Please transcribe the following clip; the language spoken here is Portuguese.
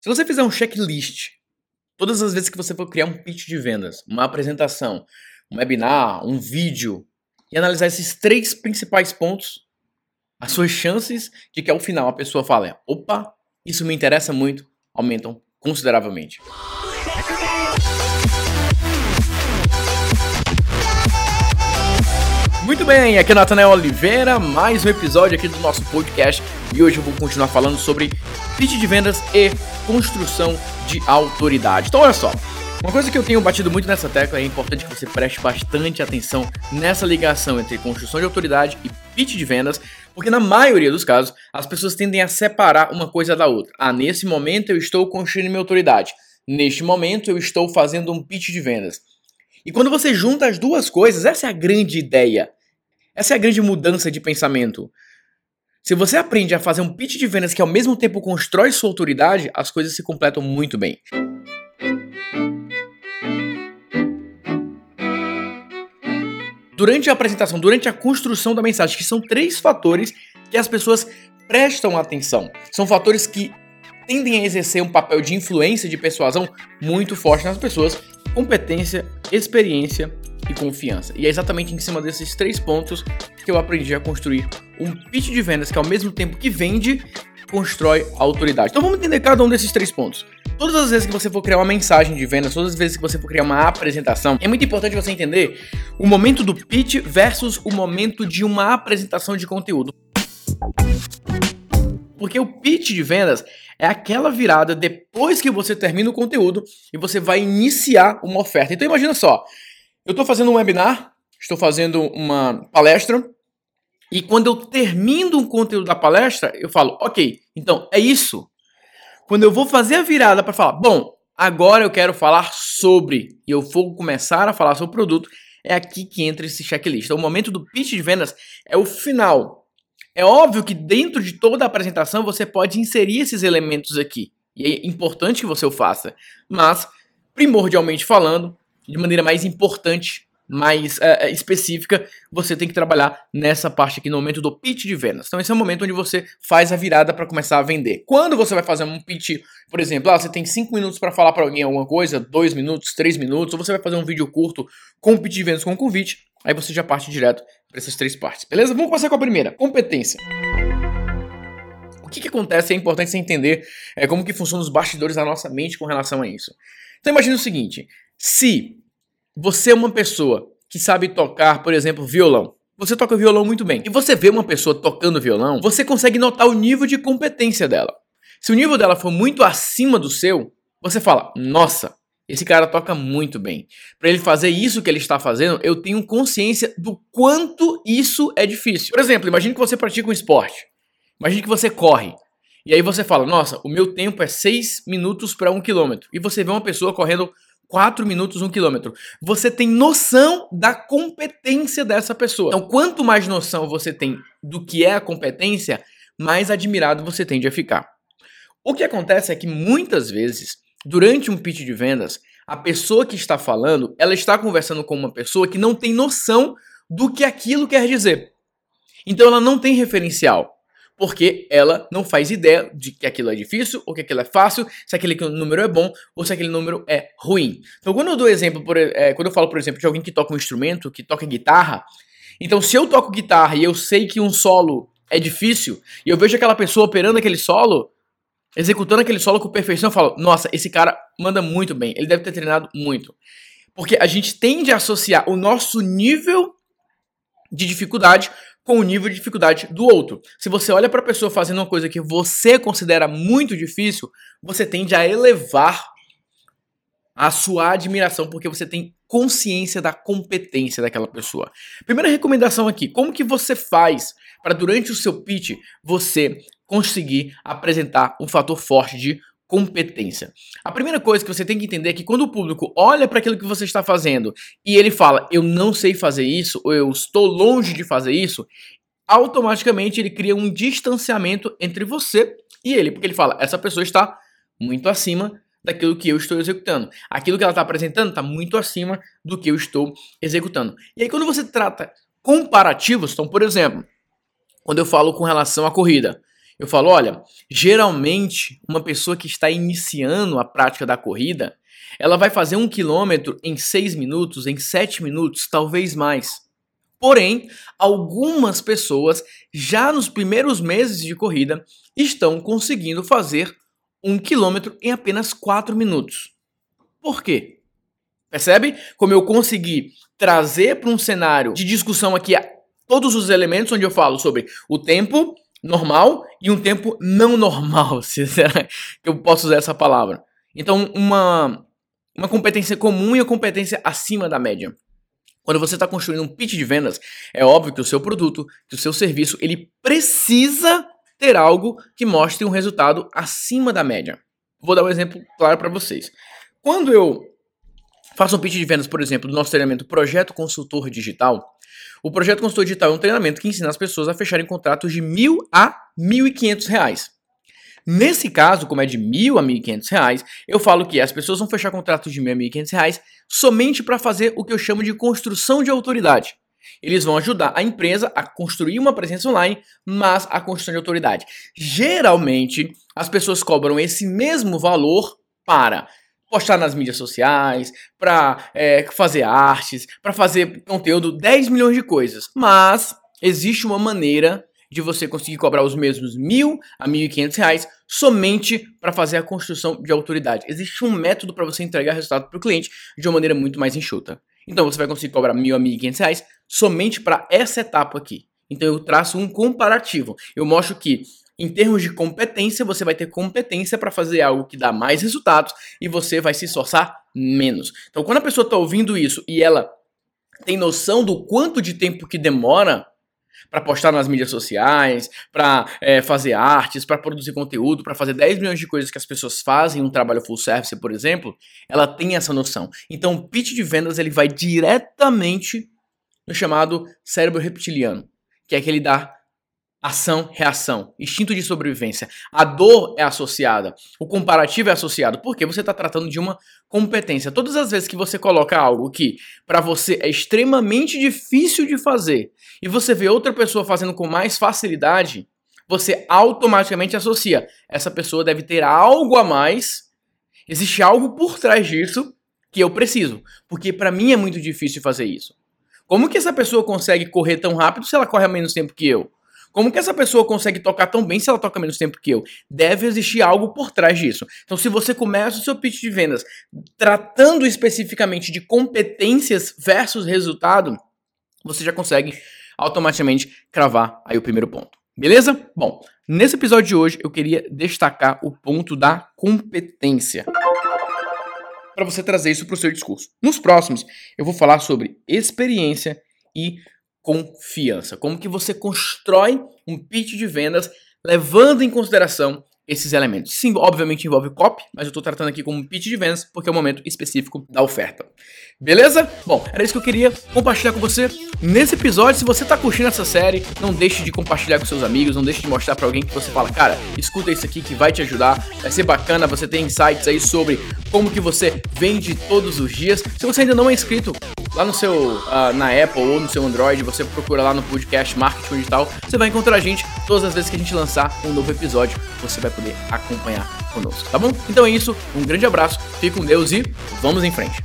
Se você fizer um checklist, todas as vezes que você for criar um pitch de vendas, uma apresentação, um webinar, um vídeo, e analisar esses três principais pontos, as suas chances de que ao final a pessoa fale: opa, isso me interessa muito, aumentam consideravelmente. Muito bem, aqui é Natanael Oliveira, mais um episódio aqui do nosso podcast e hoje eu vou continuar falando sobre pitch de vendas e construção de autoridade. Então olha só, uma coisa que eu tenho batido muito nessa tecla é importante que você preste bastante atenção nessa ligação entre construção de autoridade e pitch de vendas, porque na maioria dos casos as pessoas tendem a separar uma coisa da outra. Ah, nesse momento eu estou construindo minha autoridade. Neste momento eu estou fazendo um pitch de vendas. E quando você junta as duas coisas, essa é a grande ideia. Essa é a grande mudança de pensamento. Se você aprende a fazer um pitch de vendas que ao mesmo tempo constrói sua autoridade, as coisas se completam muito bem. Durante a apresentação, durante a construção da mensagem, que são três fatores que as pessoas prestam atenção. São fatores que tendem a exercer um papel de influência, de persuasão muito forte nas pessoas: competência, experiência e confiança. E é exatamente em cima desses três pontos que eu aprendi a construir um pitch de vendas que ao mesmo tempo que vende, constrói autoridade. Então vamos entender cada um desses três pontos. Todas as vezes que você for criar uma mensagem de vendas, todas as vezes que você for criar uma apresentação, é muito importante você entender o momento do pitch versus o momento de uma apresentação de conteúdo. Porque o pitch de vendas é aquela virada depois que você termina o conteúdo e você vai iniciar uma oferta. Então imagina só, eu estou fazendo um webinar, estou fazendo uma palestra, e quando eu termino um conteúdo da palestra, eu falo, ok, então é isso. Quando eu vou fazer a virada para falar, bom, agora eu quero falar sobre, e eu vou começar a falar sobre o produto, é aqui que entra esse checklist. O momento do pitch de vendas é o final. É óbvio que dentro de toda a apresentação você pode inserir esses elementos aqui. E é importante que você o faça. Mas, primordialmente falando, de maneira mais importante, mais uh, específica, você tem que trabalhar nessa parte aqui no momento do pitch de vendas. Então esse é o momento onde você faz a virada para começar a vender. Quando você vai fazer um pitch, por exemplo, ah, você tem 5 minutos para falar para alguém alguma coisa, 2 minutos, 3 minutos, ou você vai fazer um vídeo curto com pitch de vendas com convite, aí você já parte direto para essas três partes. Beleza? Vamos começar com a primeira, competência. O que, que acontece é importante você entender é, como que funcionam os bastidores da nossa mente com relação a isso. Então imagine o seguinte, se você é uma pessoa que sabe tocar, por exemplo, violão. Você toca violão muito bem. E você vê uma pessoa tocando violão, você consegue notar o nível de competência dela. Se o nível dela for muito acima do seu, você fala: "Nossa, esse cara toca muito bem. Para ele fazer isso que ele está fazendo, eu tenho consciência do quanto isso é difícil. Por exemplo, imagine que você pratica um esporte. Imagine que você corre. E aí você fala, nossa, o meu tempo é 6 minutos para 1 quilômetro. E você vê uma pessoa correndo 4 minutos, 1 quilômetro. Você tem noção da competência dessa pessoa. Então, quanto mais noção você tem do que é a competência, mais admirado você tende a ficar. O que acontece é que muitas vezes, durante um pitch de vendas, a pessoa que está falando, ela está conversando com uma pessoa que não tem noção do que aquilo quer dizer. Então ela não tem referencial porque ela não faz ideia de que aquilo é difícil ou que aquilo é fácil, se aquele número é bom ou se aquele número é ruim. Então, quando eu dou exemplo, por, é, quando eu falo, por exemplo, de alguém que toca um instrumento, que toca guitarra, então se eu toco guitarra e eu sei que um solo é difícil, e eu vejo aquela pessoa operando aquele solo, executando aquele solo com perfeição, eu falo, nossa, esse cara manda muito bem, ele deve ter treinado muito. Porque a gente tende a associar o nosso nível de dificuldade com o nível de dificuldade do outro. Se você olha para a pessoa fazendo uma coisa que você considera muito difícil, você tende a elevar a sua admiração porque você tem consciência da competência daquela pessoa. Primeira recomendação aqui, como que você faz para durante o seu pitch você conseguir apresentar um fator forte de competência. A primeira coisa que você tem que entender é que quando o público olha para aquilo que você está fazendo e ele fala, eu não sei fazer isso, ou eu estou longe de fazer isso, automaticamente ele cria um distanciamento entre você e ele, porque ele fala, essa pessoa está muito acima daquilo que eu estou executando. Aquilo que ela está apresentando está muito acima do que eu estou executando. E aí, quando você trata comparativos, então, por exemplo, quando eu falo com relação à corrida, Eu falo, olha, geralmente uma pessoa que está iniciando a prática da corrida, ela vai fazer um quilômetro em seis minutos, em sete minutos, talvez mais. Porém, algumas pessoas já nos primeiros meses de corrida estão conseguindo fazer um quilômetro em apenas quatro minutos. Por quê? Percebe como eu consegui trazer para um cenário de discussão aqui todos os elementos onde eu falo sobre o tempo normal e um tempo não normal, se eu posso usar essa palavra. Então, uma, uma competência comum e uma competência acima da média. Quando você está construindo um pitch de vendas, é óbvio que o seu produto, que o seu serviço, ele precisa ter algo que mostre um resultado acima da média. Vou dar um exemplo claro para vocês. Quando eu faço um pitch de vendas, por exemplo, do nosso treinamento Projeto Consultor Digital, o Projeto Consultor Digital é um treinamento que ensina as pessoas a fecharem contratos de mil a mil e quinhentos reais. Nesse caso, como é de mil a mil e quinhentos reais, eu falo que as pessoas vão fechar contratos de mil a mil e quinhentos reais somente para fazer o que eu chamo de construção de autoridade. Eles vão ajudar a empresa a construir uma presença online, mas a construção de autoridade. Geralmente, as pessoas cobram esse mesmo valor para postar nas mídias sociais, para é, fazer artes, para fazer conteúdo, 10 milhões de coisas. Mas existe uma maneira de você conseguir cobrar os mesmos mil a mil e quinhentos reais somente para fazer a construção de autoridade. Existe um método para você entregar resultado para o cliente de uma maneira muito mais enxuta. Então você vai conseguir cobrar mil a mil e quinhentos reais somente para essa etapa aqui. Então eu traço um comparativo. Eu mostro que em termos de competência, você vai ter competência para fazer algo que dá mais resultados e você vai se esforçar menos. Então, quando a pessoa está ouvindo isso e ela tem noção do quanto de tempo que demora para postar nas mídias sociais, para é, fazer artes, para produzir conteúdo, para fazer 10 milhões de coisas que as pessoas fazem em um trabalho full service, por exemplo, ela tem essa noção. Então, o pitch de vendas ele vai diretamente no chamado cérebro reptiliano, que é aquele da Ação, reação, instinto de sobrevivência. A dor é associada, o comparativo é associado, porque você está tratando de uma competência. Todas as vezes que você coloca algo que para você é extremamente difícil de fazer e você vê outra pessoa fazendo com mais facilidade, você automaticamente associa. Essa pessoa deve ter algo a mais, existe algo por trás disso que eu preciso, porque para mim é muito difícil fazer isso. Como que essa pessoa consegue correr tão rápido se ela corre há menos tempo que eu? Como que essa pessoa consegue tocar tão bem se ela toca menos tempo que eu? Deve existir algo por trás disso. Então, se você começa o seu pitch de vendas tratando especificamente de competências versus resultado, você já consegue automaticamente cravar aí o primeiro ponto. Beleza? Bom, nesse episódio de hoje eu queria destacar o ponto da competência para você trazer isso para o seu discurso. Nos próximos, eu vou falar sobre experiência e confiança. Como que você constrói um pitch de vendas levando em consideração esses elementos. Sim, obviamente envolve copy, mas eu estou tratando aqui como um pitch de vendas porque é o momento específico da oferta. Beleza? Bom, era isso que eu queria compartilhar com você nesse episódio. Se você está curtindo essa série, não deixe de compartilhar com seus amigos, não deixe de mostrar para alguém que você fala, cara, escuta isso aqui que vai te ajudar. Vai ser bacana você ter insights aí sobre como que você vende todos os dias. Se você ainda não é inscrito, lá no seu uh, na Apple ou no seu Android, você procura lá no podcast Marketing Digital, você vai encontrar a gente todas as vezes que a gente lançar um novo episódio, você vai poder acompanhar conosco, tá bom? Então é isso, um grande abraço, fique com Deus e vamos em frente.